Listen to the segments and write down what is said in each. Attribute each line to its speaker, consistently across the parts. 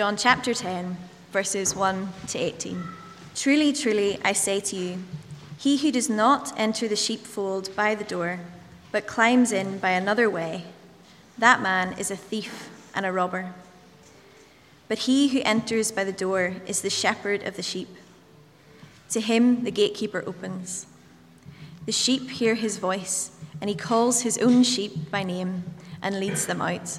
Speaker 1: John chapter 10, verses 1 to 18. Truly, truly, I say to you, he who does not enter the sheepfold by the door, but climbs in by another way, that man is a thief and a robber. But he who enters by the door is the shepherd of the sheep. To him the gatekeeper opens. The sheep hear his voice, and he calls his own sheep by name and leads them out.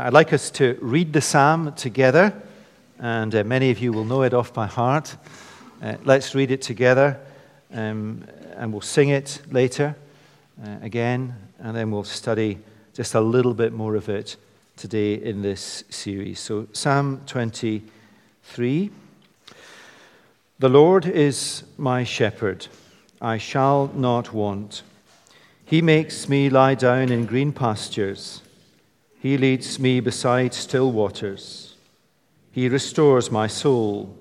Speaker 2: I'd like us to read the psalm together, and uh, many of you will know it off by heart. Uh, let's read it together, um, and we'll sing it later uh, again, and then we'll study just a little bit more of it today in this series. So, Psalm 23 The Lord is my shepherd, I shall not want. He makes me lie down in green pastures. He leads me beside still waters. He restores my soul.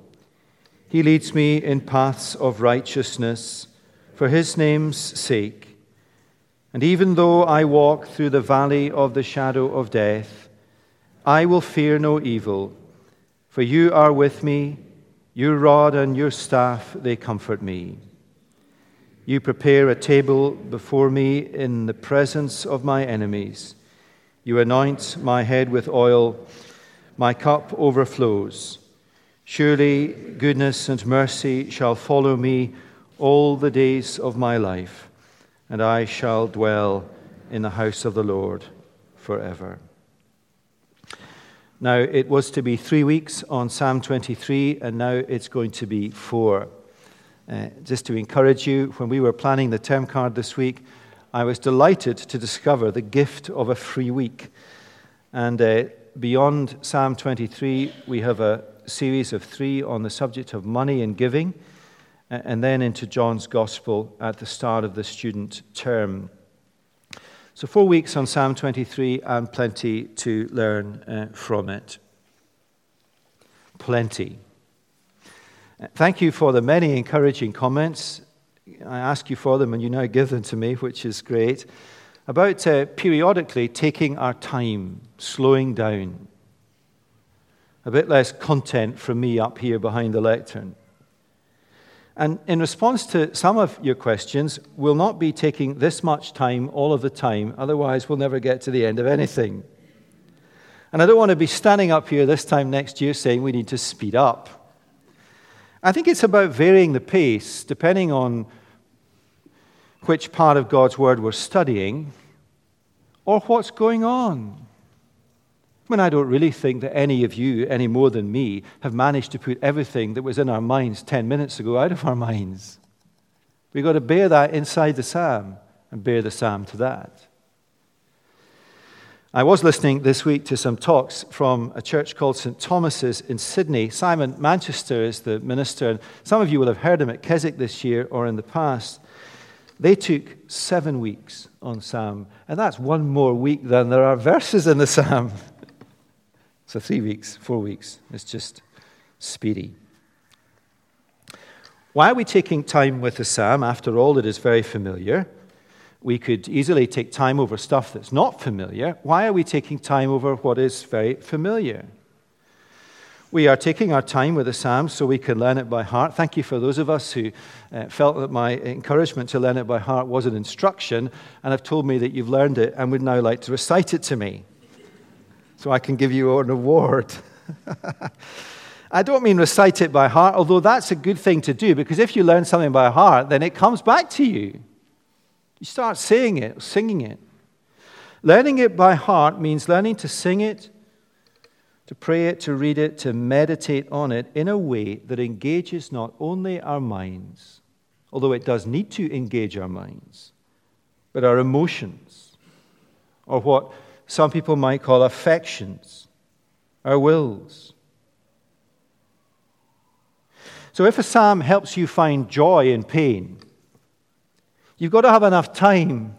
Speaker 2: He leads me in paths of righteousness for his name's sake. And even though I walk through the valley of the shadow of death, I will fear no evil, for you are with me. Your rod and your staff, they comfort me. You prepare a table before me in the presence of my enemies. You anoint my head with oil, my cup overflows. Surely goodness and mercy shall follow me all the days of my life, and I shall dwell in the house of the Lord forever. Now, it was to be three weeks on Psalm 23, and now it's going to be four. Uh, just to encourage you, when we were planning the term card this week, I was delighted to discover the gift of a free week. And uh, beyond Psalm 23, we have a series of three on the subject of money and giving, and then into John's Gospel at the start of the student term. So, four weeks on Psalm 23 and plenty to learn uh, from it. Plenty. Thank you for the many encouraging comments I ask you for them and you now give them to me, which is great, about uh, periodically taking our time, slowing down. A bit less content from me up here behind the lectern. And in response to some of your questions, we'll not be taking this much time all of the time, otherwise, we'll never get to the end of anything. And I don't want to be standing up here this time next year saying we need to speed up. I think it's about varying the pace depending on which part of God's Word we're studying or what's going on. I mean, I don't really think that any of you, any more than me, have managed to put everything that was in our minds 10 minutes ago out of our minds. We've got to bear that inside the psalm and bear the psalm to that. I was listening this week to some talks from a church called St. Thomas's in Sydney. Simon Manchester is the minister, and some of you will have heard him at Keswick this year or in the past. They took seven weeks on Psalm, and that's one more week than there are verses in the Psalm. So, three weeks, four weeks. It's just speedy. Why are we taking time with the Psalm? After all, it is very familiar. We could easily take time over stuff that's not familiar. Why are we taking time over what is very familiar? We are taking our time with the Psalms so we can learn it by heart. Thank you for those of us who uh, felt that my encouragement to learn it by heart was an instruction and have told me that you've learned it and would now like to recite it to me so I can give you an award. I don't mean recite it by heart, although that's a good thing to do because if you learn something by heart, then it comes back to you. You start saying it, singing it. Learning it by heart means learning to sing it, to pray it, to read it, to meditate on it in a way that engages not only our minds, although it does need to engage our minds, but our emotions, or what some people might call affections, our wills. So, if a psalm helps you find joy in pain, you've got to have enough time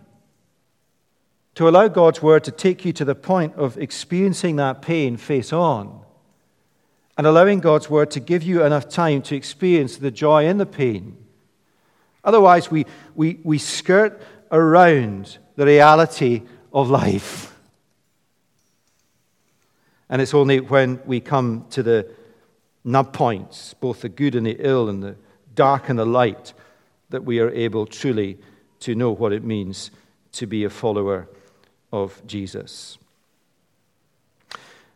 Speaker 2: to allow God's word to take you to the point of experiencing that pain face on, and allowing God's word to give you enough time to experience the joy in the pain. Otherwise, we, we, we skirt around the reality of life. And it's only when we come to the nub points, both the good and the ill, and the dark and the light, that we are able truly to know what it means to be a follower of Jesus.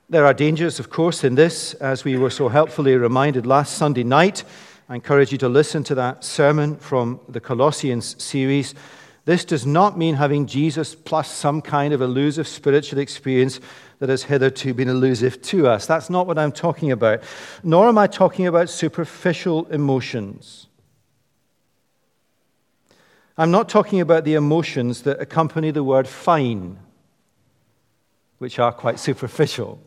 Speaker 2: There are dangers, of course, in this, as we were so helpfully reminded last Sunday night. I encourage you to listen to that sermon from the Colossians series. This does not mean having Jesus plus some kind of elusive spiritual experience that has hitherto been elusive to us. That's not what I'm talking about. Nor am I talking about superficial emotions. I'm not talking about the emotions that accompany the word fine, which are quite superficial.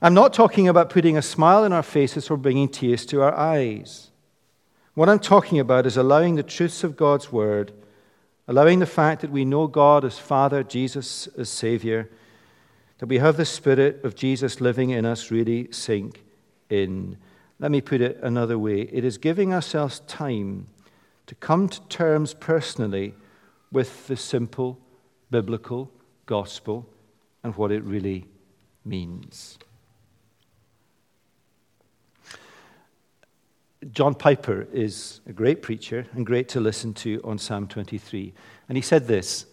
Speaker 2: I'm not talking about putting a smile on our faces or bringing tears to our eyes. What I'm talking about is allowing the truths of God's word allowing the fact that we know God as Father, Jesus as Savior, that we have the Spirit of Jesus living in us really sink in. Let me put it another way it is giving ourselves time to come to terms personally with the simple biblical gospel and what it really means. John Piper is a great preacher and great to listen to on Psalm 23. And he said this,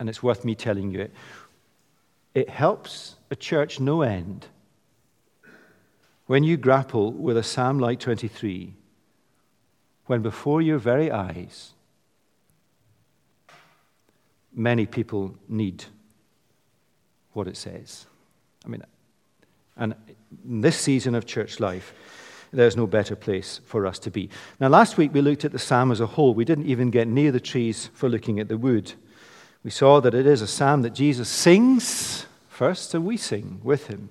Speaker 2: and it's worth me telling you it. It helps a church no end when you grapple with a psalm like 23, when before your very eyes, many people need what it says. I mean, and in this season of church life, there's no better place for us to be. Now, last week we looked at the psalm as a whole. We didn't even get near the trees for looking at the wood. We saw that it is a psalm that Jesus sings first, and we sing with him.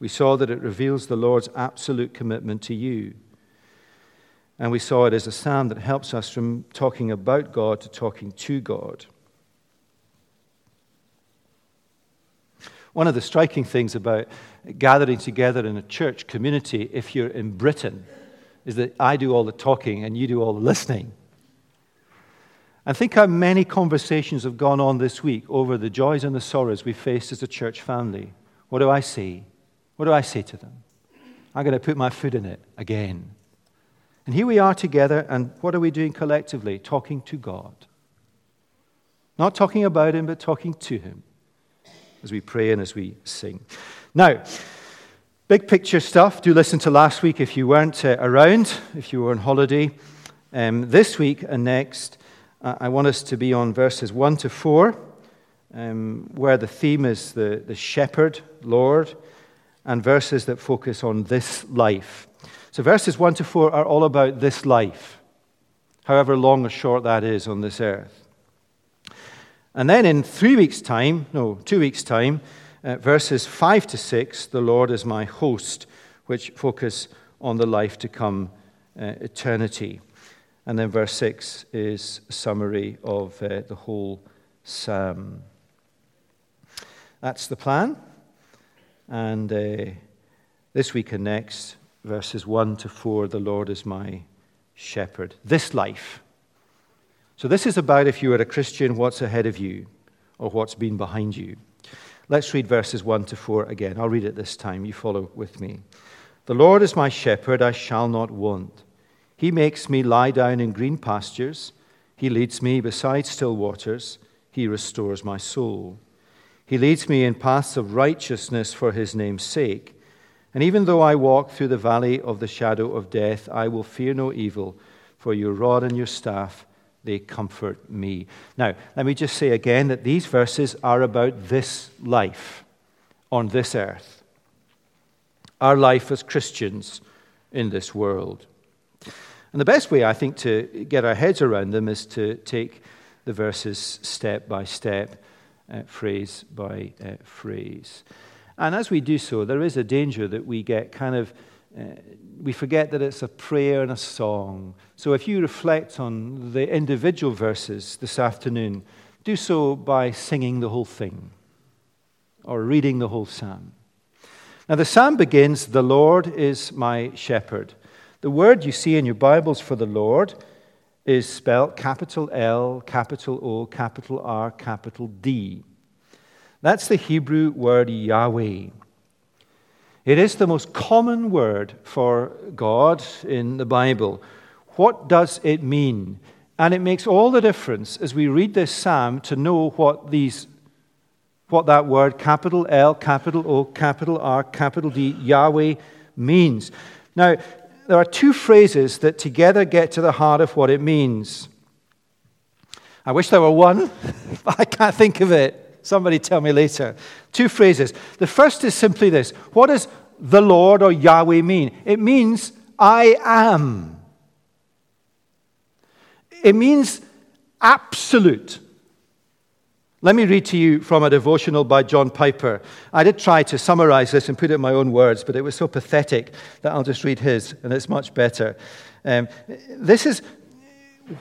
Speaker 2: We saw that it reveals the Lord's absolute commitment to you. And we saw it as a psalm that helps us from talking about God to talking to God. One of the striking things about gathering together in a church community, if you're in Britain, is that I do all the talking and you do all the listening. And think how many conversations have gone on this week over the joys and the sorrows we faced as a church family. What do I say? What do I say to them? I'm going to put my foot in it again. And here we are together, and what are we doing collectively? Talking to God. Not talking about Him, but talking to Him as we pray and as we sing. Now, big picture stuff. Do listen to last week if you weren't uh, around, if you were on holiday. Um, this week and next, uh, I want us to be on verses 1 to 4 um, where the theme is the, the shepherd, Lord, and verses that focus on this life. So, verses 1 to 4 are all about this life, however long or short that is on this earth. And then in three weeks' time, no, two weeks' time, uh, verses 5 to 6, the Lord is my host, which focus on the life to come, uh, eternity. And then verse 6 is a summary of uh, the whole psalm. That's the plan. And uh, this week and next, verses 1 to 4, the Lord is my shepherd. This life. So, this is about if you are a Christian, what's ahead of you or what's been behind you. Let's read verses 1 to 4 again. I'll read it this time. You follow with me. The Lord is my shepherd, I shall not want. He makes me lie down in green pastures. He leads me beside still waters. He restores my soul. He leads me in paths of righteousness for his name's sake. And even though I walk through the valley of the shadow of death, I will fear no evil, for your rod and your staff, they comfort me. Now, let me just say again that these verses are about this life on this earth, our life as Christians in this world. And the best way, I think, to get our heads around them is to take the verses step by step, uh, phrase by uh, phrase. And as we do so, there is a danger that we get kind of, uh, we forget that it's a prayer and a song. So if you reflect on the individual verses this afternoon, do so by singing the whole thing or reading the whole psalm. Now, the psalm begins The Lord is my shepherd. The word you see in your Bibles for the Lord is spelled capital L, capital O, capital R, capital D. That's the Hebrew word Yahweh. It is the most common word for God in the Bible. What does it mean? And it makes all the difference as we read this psalm to know what these what that word capital L, capital O, capital R, capital D, Yahweh means. Now, there are two phrases that together get to the heart of what it means. I wish there were one, but I can't think of it. Somebody tell me later. Two phrases. The first is simply this What does the Lord or Yahweh mean? It means, I am. It means absolute. Let me read to you from a devotional by John Piper. I did try to summarize this and put it in my own words, but it was so pathetic that I'll just read his, and it's much better. Um, this is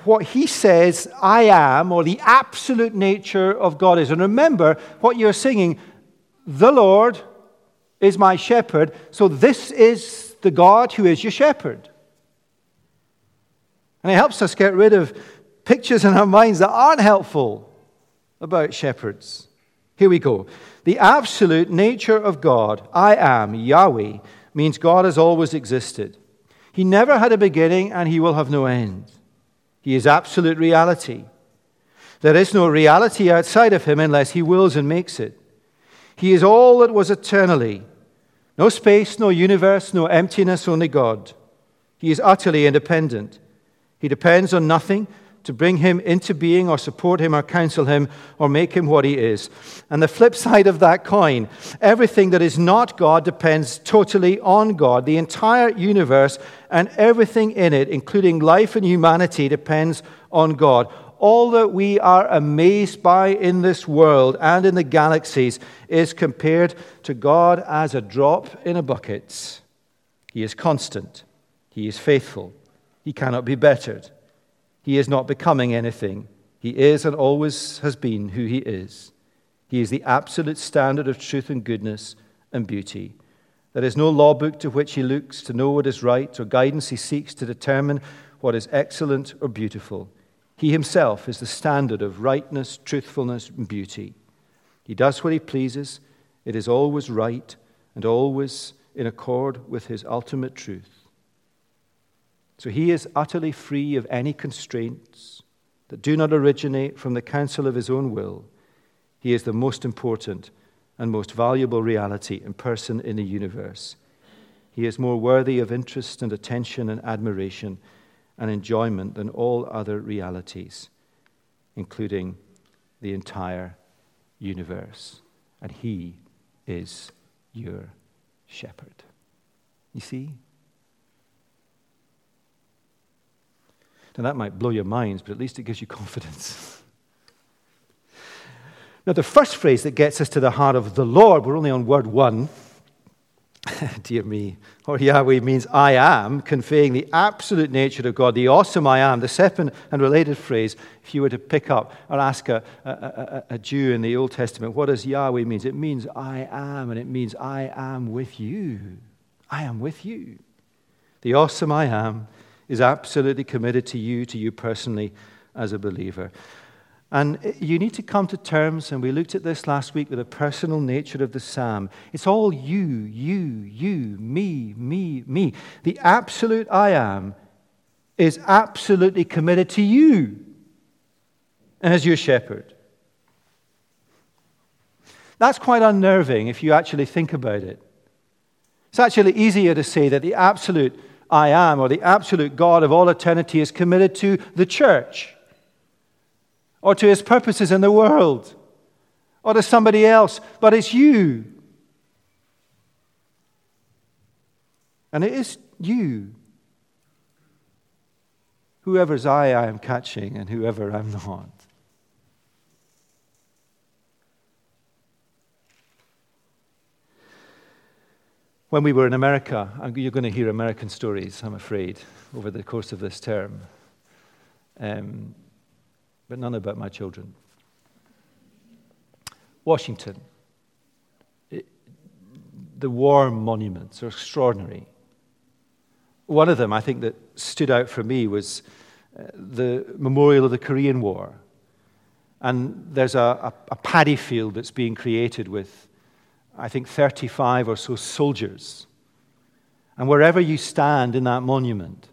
Speaker 2: what he says I am, or the absolute nature of God is. And remember what you're singing the Lord is my shepherd. So this is the God who is your shepherd. And it helps us get rid of pictures in our minds that aren't helpful about shepherds. Here we go. The absolute nature of God, I am, Yahweh, means God has always existed. He never had a beginning and he will have no end. He is absolute reality. There is no reality outside of him unless he wills and makes it. He is all that was eternally. No space, no universe, no emptiness, only God. He is utterly independent. He depends on nothing to bring him into being or support him or counsel him or make him what he is. And the flip side of that coin, everything that is not God depends totally on God. The entire universe and everything in it, including life and humanity, depends on God. All that we are amazed by in this world and in the galaxies is compared to God as a drop in a bucket. He is constant. He is faithful. He cannot be bettered. He is not becoming anything. He is and always has been who he is. He is the absolute standard of truth and goodness and beauty. There is no law book to which he looks to know what is right or guidance he seeks to determine what is excellent or beautiful. He himself is the standard of rightness, truthfulness, and beauty. He does what he pleases. It is always right and always in accord with his ultimate truth. So he is utterly free of any constraints that do not originate from the counsel of his own will. He is the most important and most valuable reality and person in the universe. He is more worthy of interest and attention and admiration and enjoyment than all other realities, including the entire universe, and He is your shepherd. You see? Now, that might blow your minds, but at least it gives you confidence. now, the first phrase that gets us to the heart of the Lord, we're only on word one. Dear me. Or Yahweh means I am, conveying the absolute nature of God, the awesome I am. The second and related phrase, if you were to pick up or ask a, a, a, a Jew in the Old Testament, what does Yahweh mean? It means I am, and it means I am with you. I am with you. The awesome I am is absolutely committed to you, to you personally as a believer. And you need to come to terms, and we looked at this last week, with the personal nature of the psalm. It's all you, you, you, me, me, me. The absolute I am is absolutely committed to you as your shepherd. That's quite unnerving if you actually think about it. It's actually easier to say that the absolute I am, or the absolute God of all eternity, is committed to the church, or to his purposes in the world, or to somebody else, but it's you. And it is you. Whoever's eye I am catching, and whoever I'm not. When we were in America, you're going to hear American stories, I'm afraid, over the course of this term, um, but none about my children. Washington, the war monuments are extraordinary. One of them, I think, that stood out for me was uh, the memorial of the Korean War. And there's a, a, a paddy field that's being created with I think, 35 or so soldiers. And wherever you stand in that monument,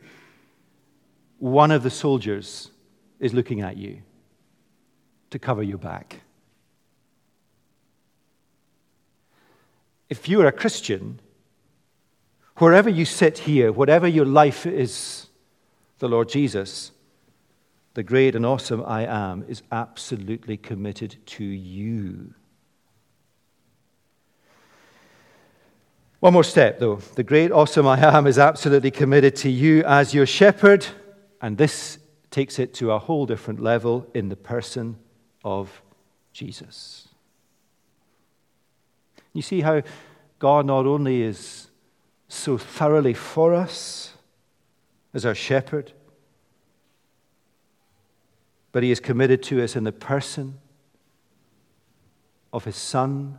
Speaker 2: one of the soldiers is looking at you to cover your back. If you are a Christian, wherever you sit here, whatever your life is, the Lord Jesus, the great and awesome I am, is absolutely committed to you. One more step, though. The great, awesome I am is absolutely committed to you as your shepherd, and this takes it to a whole different level in the person of Jesus. You see how God not only is so thoroughly for us as our shepherd, but he is committed to us in the person of his Son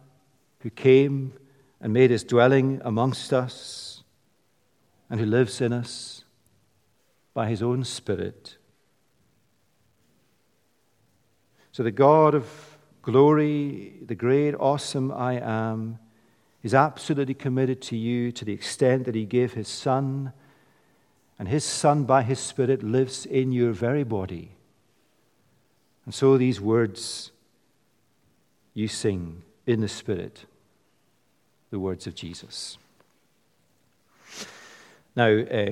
Speaker 2: who came and made his dwelling amongst us, and who lives in us by his own Spirit. So, the God of glory, the great, awesome I am, is absolutely committed to you to the extent that he gave his Son, and his Son, by his Spirit, lives in your very body. And so, these words you sing in the Spirit the words of Jesus. Now, uh,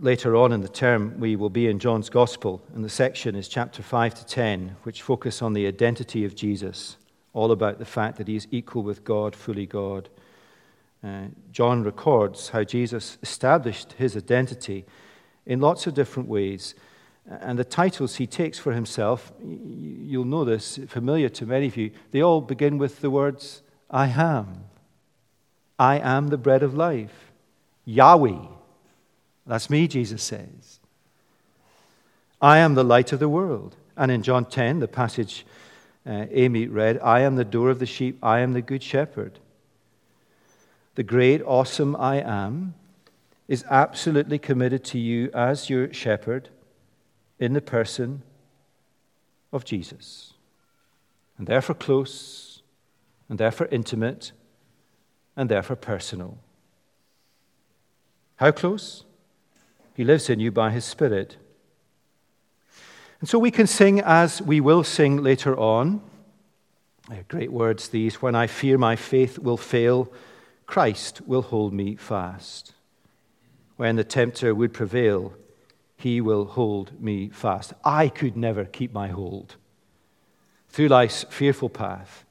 Speaker 2: later on in the term, we will be in John's Gospel, and the section is chapter 5 to 10, which focus on the identity of Jesus, all about the fact that he is equal with God, fully God. Uh, John records how Jesus established his identity in lots of different ways. And the titles he takes for himself, you'll know this, familiar to many of you, they all begin with the words, I am. I am the bread of life. Yahweh. That's me, Jesus says. I am the light of the world. And in John 10, the passage uh, Amy read, I am the door of the sheep, I am the good shepherd. The great, awesome I am is absolutely committed to you as your shepherd in the person of Jesus. And therefore close, and therefore intimate, and therefore personal. How close? He lives in you by his Spirit. And so we can sing as we will sing later on. Great words these. When I fear my faith will fail, Christ will hold me fast. When the tempter would prevail, he will hold me fast. I could never keep my hold through life's fearful path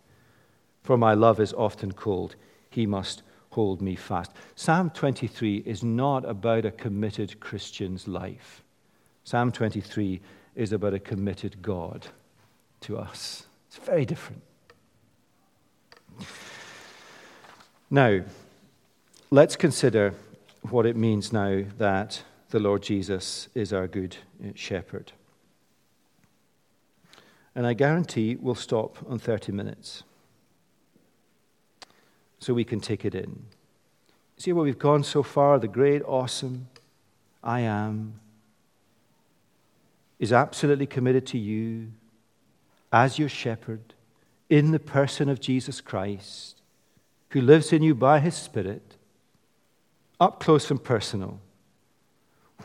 Speaker 2: For my love is often cold. He must hold me fast. Psalm 23 is not about a committed Christian's life. Psalm 23 is about a committed God to us. It's very different. Now, let's consider what it means now that the Lord Jesus is our good shepherd. And I guarantee we'll stop on 30 minutes so we can take it in. See where we've gone so far? The great, awesome I am is absolutely committed to you as your shepherd in the person of Jesus Christ, who lives in you by his Spirit, up close and personal.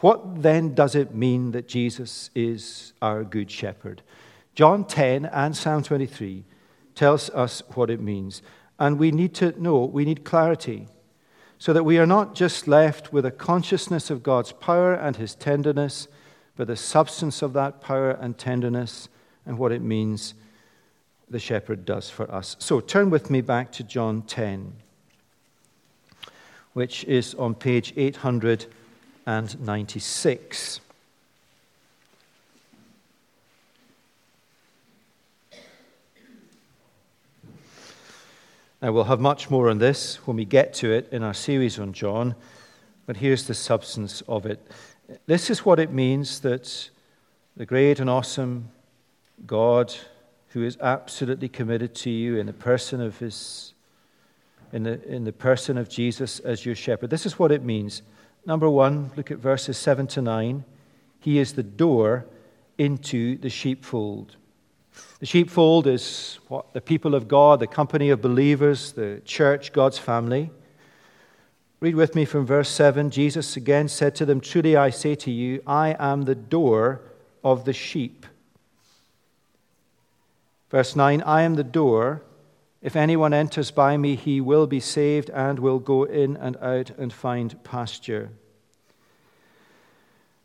Speaker 2: What then does it mean that Jesus is our good shepherd? John 10 and Psalm 23 tells us what it means. And we need to know, we need clarity, so that we are not just left with a consciousness of God's power and his tenderness, but the substance of that power and tenderness and what it means the shepherd does for us. So turn with me back to John 10, which is on page 896. Now, we'll have much more on this when we get to it in our series on John, but here's the substance of it. This is what it means that the great and awesome God, who is absolutely committed to you in the person of his in the, in the person of Jesus as your shepherd. This is what it means. Number one, look at verses 7 to 9. He is the door into the sheepfold. The sheepfold is what the people of God, the company of believers, the church, God's family. Read with me from verse 7. Jesus again said to them, Truly I say to you, I am the door of the sheep. Verse 9 I am the door. If anyone enters by me, he will be saved and will go in and out and find pasture.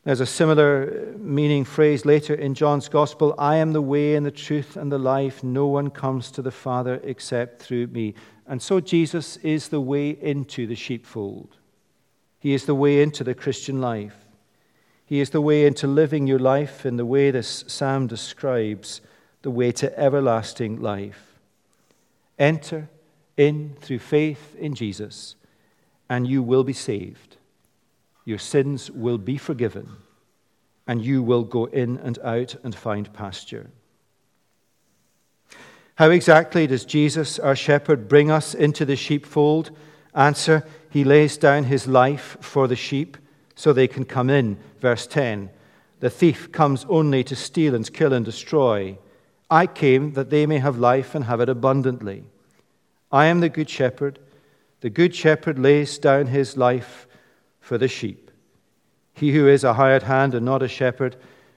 Speaker 2: There's a similar meaning phrase later in John's Gospel I am the way and the truth and the life. No one comes to the Father except through me. And so Jesus is the way into the sheepfold. He is the way into the Christian life. He is the way into living your life in the way this psalm describes the way to everlasting life. Enter in through faith in Jesus, and you will be saved your sins will be forgiven, and you will go in and out and find pasture. How exactly does Jesus, our shepherd, bring us into the sheepfold? Answer He lays down His life for the sheep so they can come in. Verse 10 The thief comes only to steal and kill and destroy. I came that they may have life and have it abundantly. I am the good shepherd. The good shepherd lays down his life for the sheep. He who is a hired hand and not a shepherd,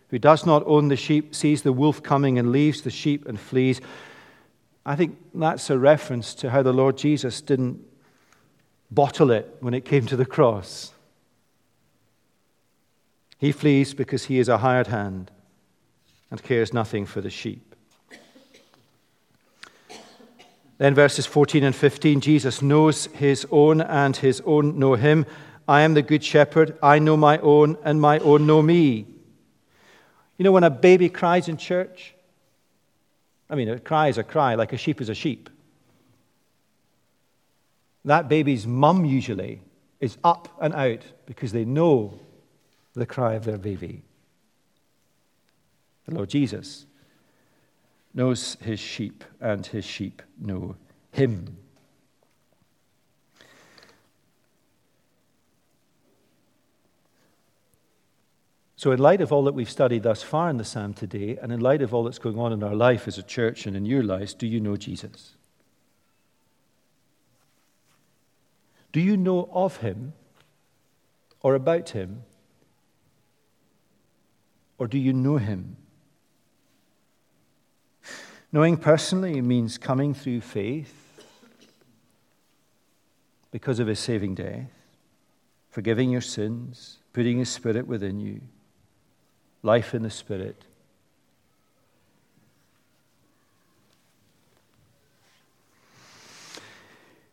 Speaker 2: who does not own the sheep, sees the wolf coming and leaves the sheep and flees. I think that's a reference to how the Lord Jesus didn't bottle it when it came to the cross. He flees because he is a hired hand and cares nothing for the sheep. Then, verses 14 and 15 Jesus knows his own, and his own know him. I am the good shepherd. I know my own, and my own know me. You know, when a baby cries in church, I mean, a cry is a cry, like a sheep is a sheep. That baby's mum usually is up and out because they know the cry of their baby. The Lord Jesus knows his sheep, and his sheep know him. So, in light of all that we've studied thus far in the psalm today, and in light of all that's going on in our life as a church and in your lives, do you know Jesus? Do you know of him or about him? Or do you know him? Knowing personally means coming through faith because of his saving death, forgiving your sins, putting his spirit within you life in the Spirit.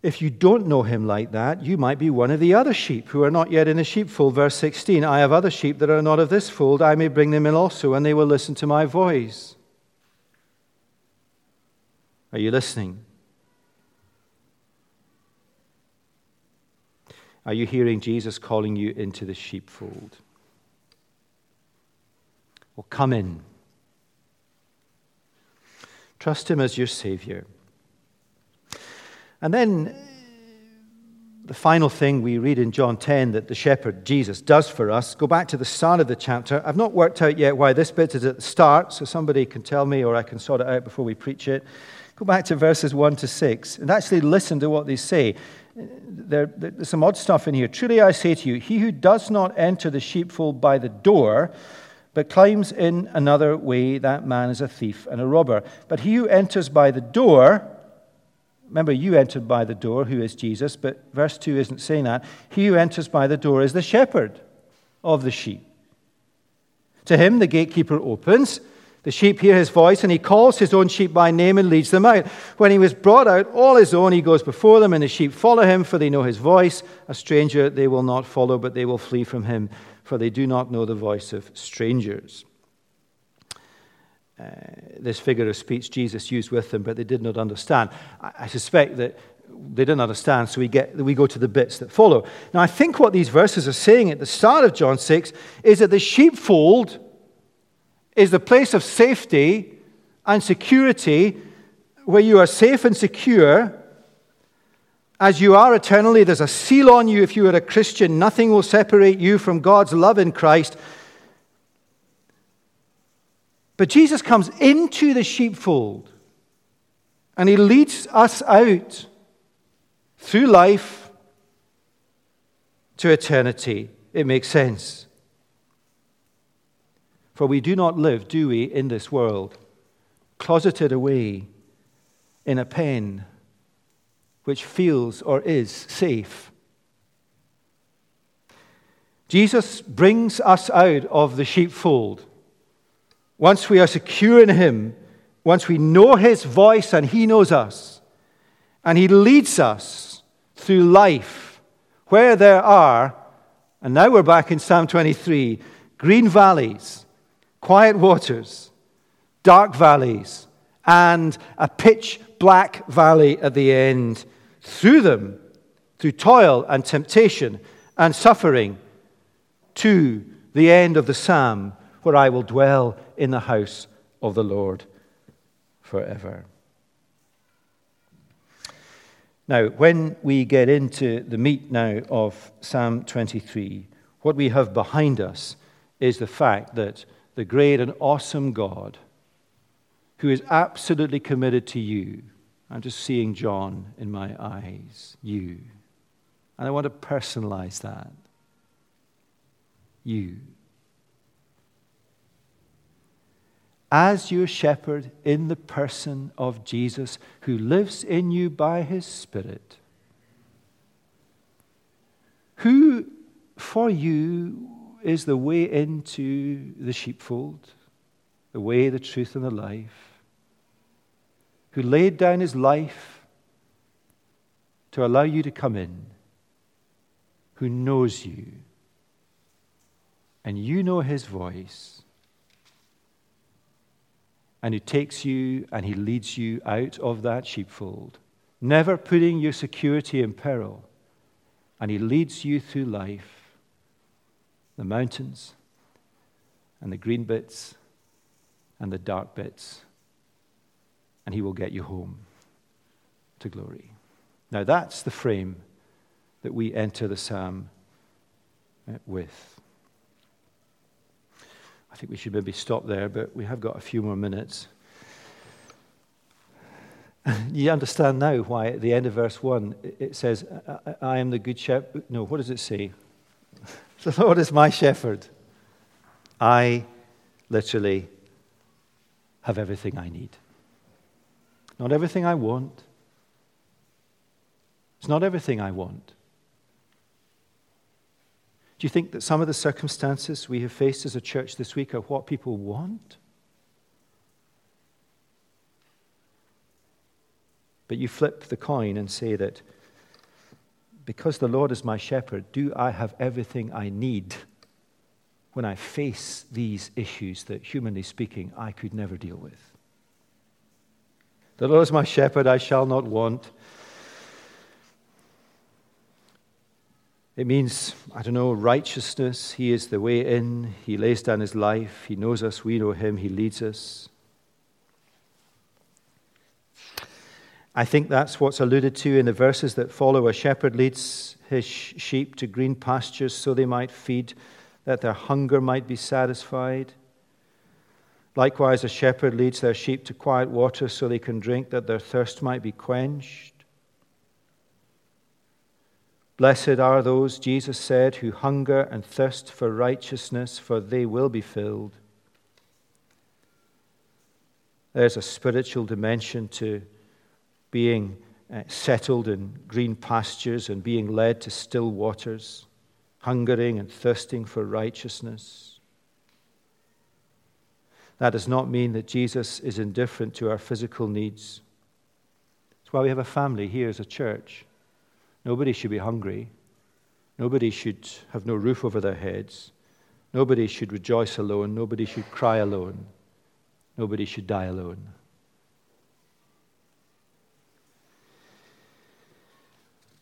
Speaker 2: If you don't know him like that, you might be one of the other sheep who are not yet in the sheepfold. Verse 16 I have other sheep that are not of this fold. I may bring them in also, and they will listen to my voice. Are you listening? Are you hearing Jesus calling you into the sheepfold? Well, come in. Trust Him as your Savior. And then uh, the final thing we read in John 10 that the shepherd Jesus does for us, go back to the start of the chapter. I've not worked out yet why this bit is at the start, so somebody can tell me or I can sort it out before we preach it. Go back to verses 1 to 6 and actually listen to what they say. There, there's some odd stuff in here. Truly I say to you, he who does not enter the sheepfold by the door, but climbs in another way, that man is a thief and a robber. But he who enters by the door, remember, you entered by the door, who is Jesus, but verse 2 isn't saying that. He who enters by the door is the shepherd of the sheep. To him, the gatekeeper opens. The sheep hear his voice, and he calls his own sheep by name and leads them out. When he was brought out, all his own, he goes before them, and the sheep follow him, for they know his voice. A stranger they will not follow, but they will flee from him for they do not know the voice of strangers. Uh, this figure of speech Jesus used with them, but they did not understand. I, I suspect that they didn't understand, so we, get, that we go to the bits that follow. Now, I think what these verses are saying at the start of John 6 is that the sheepfold is the place of safety and security where you are safe and secure as you are eternally. There's a seal on you if you are a Christian. Nothing will separate you from God's love in Christ. But Jesus comes into the sheepfold and he leads us out through life to eternity. It makes sense. For we do not live, do we, in this world, closeted away in a pen which feels or is safe. Jesus brings us out of the sheepfold. Once we are secure in Him, once we know His voice and He knows us, and He leads us through life where there are, and now we're back in Psalm 23, green valleys, quiet waters, dark valleys, and a pitch black valley at the end through them, through toil and temptation and suffering, to the end of the psalm, where I will dwell in the house of the Lord forever. Now, when we get into the meat now of Psalm 23, what we have behind us is the fact that the great and awesome God, who is absolutely committed to you, I'm just seeing John in my eyes, you. And I want to personalize that. You. As your shepherd in the person of Jesus, who lives in you by his Spirit, who for you is the way into the sheepfold, the way, the truth, and the life who laid down his life to allow you to come in, who knows you, and you know his voice, and who takes you and he leads you out of that sheepfold, never putting your security in peril, and he leads you through life, the mountains, and the green bits, and the dark bits and he will get you home to glory. Now, that's the frame that we enter the psalm uh, with. I think we should maybe stop there, but we have got a few more minutes. You understand now why at the end of verse 1 it says, I am the good shepherd. No, what does it say? the Lord is my shepherd. I literally have everything I need. Not everything I want. It's not everything I want. Do you think that some of the circumstances we have faced as a church this week are what people want? But you flip the coin and say that because the Lord is my shepherd, do I have everything I need when I face these issues that, humanly speaking, I could never deal with? The Lord is my shepherd, I shall not want. It means, I don't know, righteousness. He is the way in. He lays down his life. He knows us. We know him. He leads us. I think that's what's alluded to in the verses that follow. A shepherd leads his sheep to green pastures so they might feed, that their hunger might be satisfied. Likewise, a shepherd leads their sheep to quiet water so they can drink, that their thirst might be quenched. Blessed are those, Jesus said, who hunger and thirst for righteousness, for they will be filled. There's a spiritual dimension to being uh, settled in green pastures and being led to still waters, hungering and thirsting for righteousness. That does not mean that Jesus is indifferent to our physical needs. That's why we have a family here as a church. Nobody should be hungry. Nobody should have no roof over their heads. Nobody should rejoice alone. Nobody should cry alone. Nobody should die alone.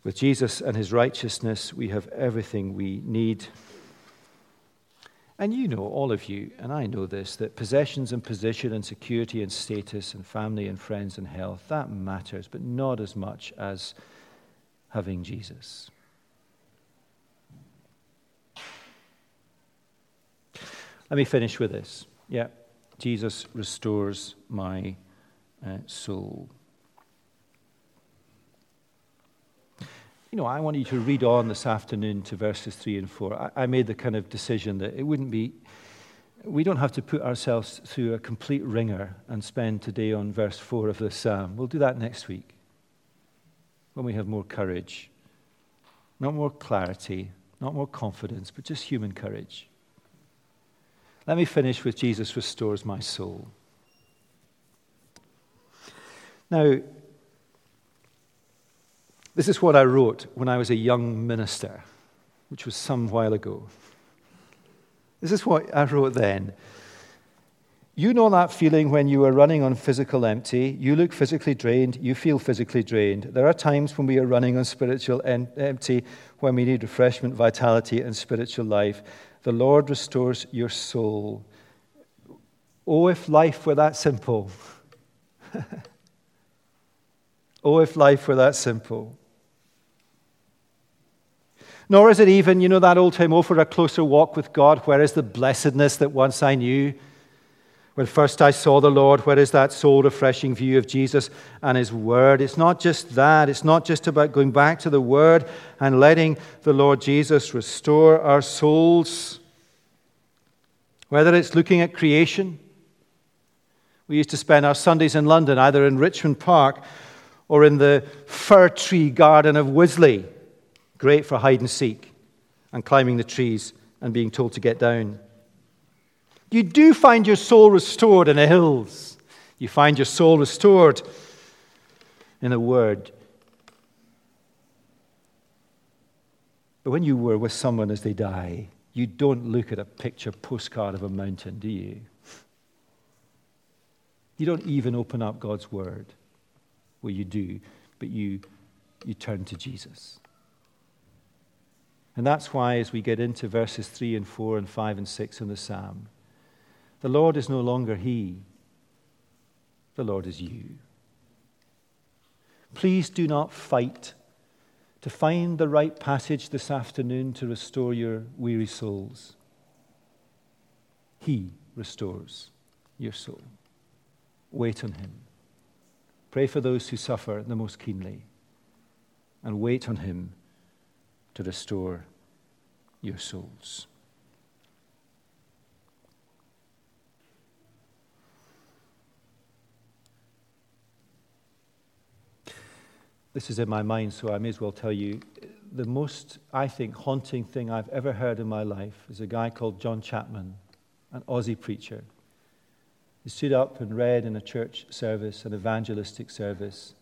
Speaker 2: With Jesus and his righteousness, we have everything we need. And you know, all of you, and I know this, that possessions and position and security and status and family and friends and health, that matters, but not as much as having Jesus. Let me finish with this. Yeah, Jesus restores my uh, soul. You know, I want you to read on this afternoon to verses 3 and 4. I, I made the kind of decision that it wouldn't be, we don't have to put ourselves through a complete wringer and spend today on verse 4 of the psalm. We'll do that next week when we have more courage. Not more clarity, not more confidence, but just human courage. Let me finish with Jesus restores my soul. Now, this is what I wrote when I was a young minister, which was some while ago. This is what I wrote then. You know that feeling when you are running on physical empty. You look physically drained. You feel physically drained. There are times when we are running on spiritual en- empty, when we need refreshment, vitality, and spiritual life. The Lord restores your soul. Oh, if life were that simple. oh, if life were that simple. Nor is it even, you know, that old time, oh, for a closer walk with God, where is the blessedness that once I knew? When first I saw the Lord, where is that soul refreshing view of Jesus and His Word? It's not just that. It's not just about going back to the Word and letting the Lord Jesus restore our souls. Whether it's looking at creation, we used to spend our Sundays in London, either in Richmond Park or in the fir tree garden of Wisley. Great for hide and seek and climbing the trees and being told to get down. You do find your soul restored in the hills. You find your soul restored in the Word. But when you were with someone as they die, you don't look at a picture postcard of a mountain, do you? You don't even open up God's Word. Well, you do, but you, you turn to Jesus. And that's why, as we get into verses 3 and 4 and 5 and 6 in the Psalm, the Lord is no longer He, the Lord is you. Please do not fight to find the right passage this afternoon to restore your weary souls. He restores your soul. Wait on Him. Pray for those who suffer the most keenly, and wait on Him to restore your souls. this is in my mind, so I may as well tell you. The most, I think, haunting thing I've ever heard in my life is a guy called John Chapman, an Aussie preacher. He stood up and read in a church service, an evangelistic service.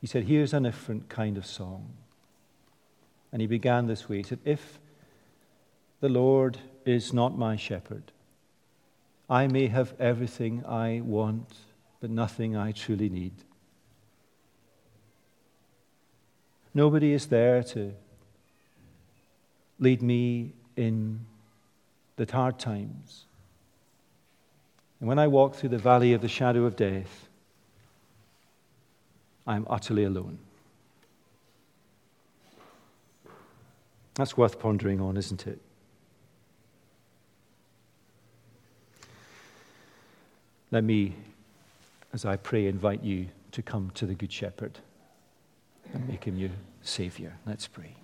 Speaker 2: He said, Here's a different kind of song. And he began this way. He said, If the Lord is not my shepherd, I may have everything I want, but nothing I truly need. Nobody is there to lead me in the hard times. And when I walk through the valley of the shadow of death, I am utterly alone. That's worth pondering on, isn't it? Let me, as I pray, invite you to come to the Good Shepherd and make him your Savior. Let's pray.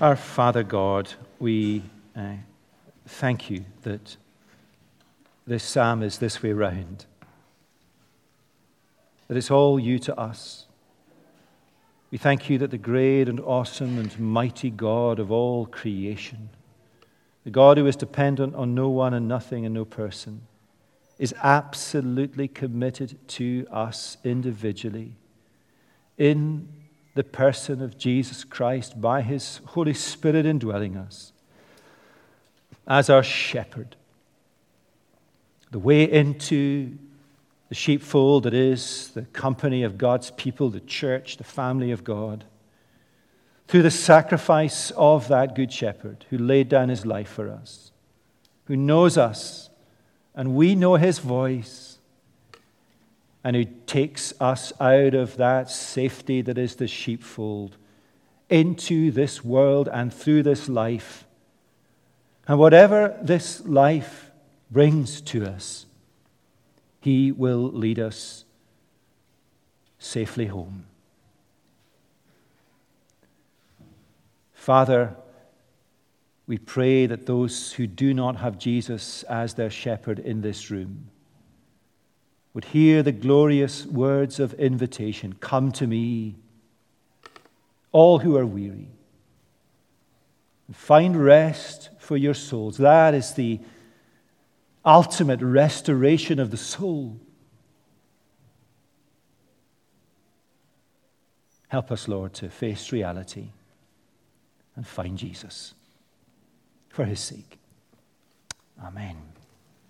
Speaker 2: Our Father God, we uh, thank you that this psalm is this way round, that it's all you to us. We thank you that the great and awesome and mighty God of all creation, the God who is dependent on no one and nothing and no person, is absolutely committed to us individually in the person of Jesus Christ by his Holy Spirit indwelling us as our shepherd. The way into the sheepfold that is the company of God's people, the church, the family of God, through the sacrifice of that good shepherd who laid down his life for us, who knows us and we know his voice, and who takes us out of that safety that is the sheepfold into this world and through this life. And whatever this life brings to us, he will lead us safely home. Father, we pray that those who do not have Jesus as their shepherd in this room would hear the glorious words of invitation Come to me, all who are weary, and find rest for your souls. That is the ultimate restoration of the soul. Help us, Lord, to face reality and find Jesus for his sake. Amen.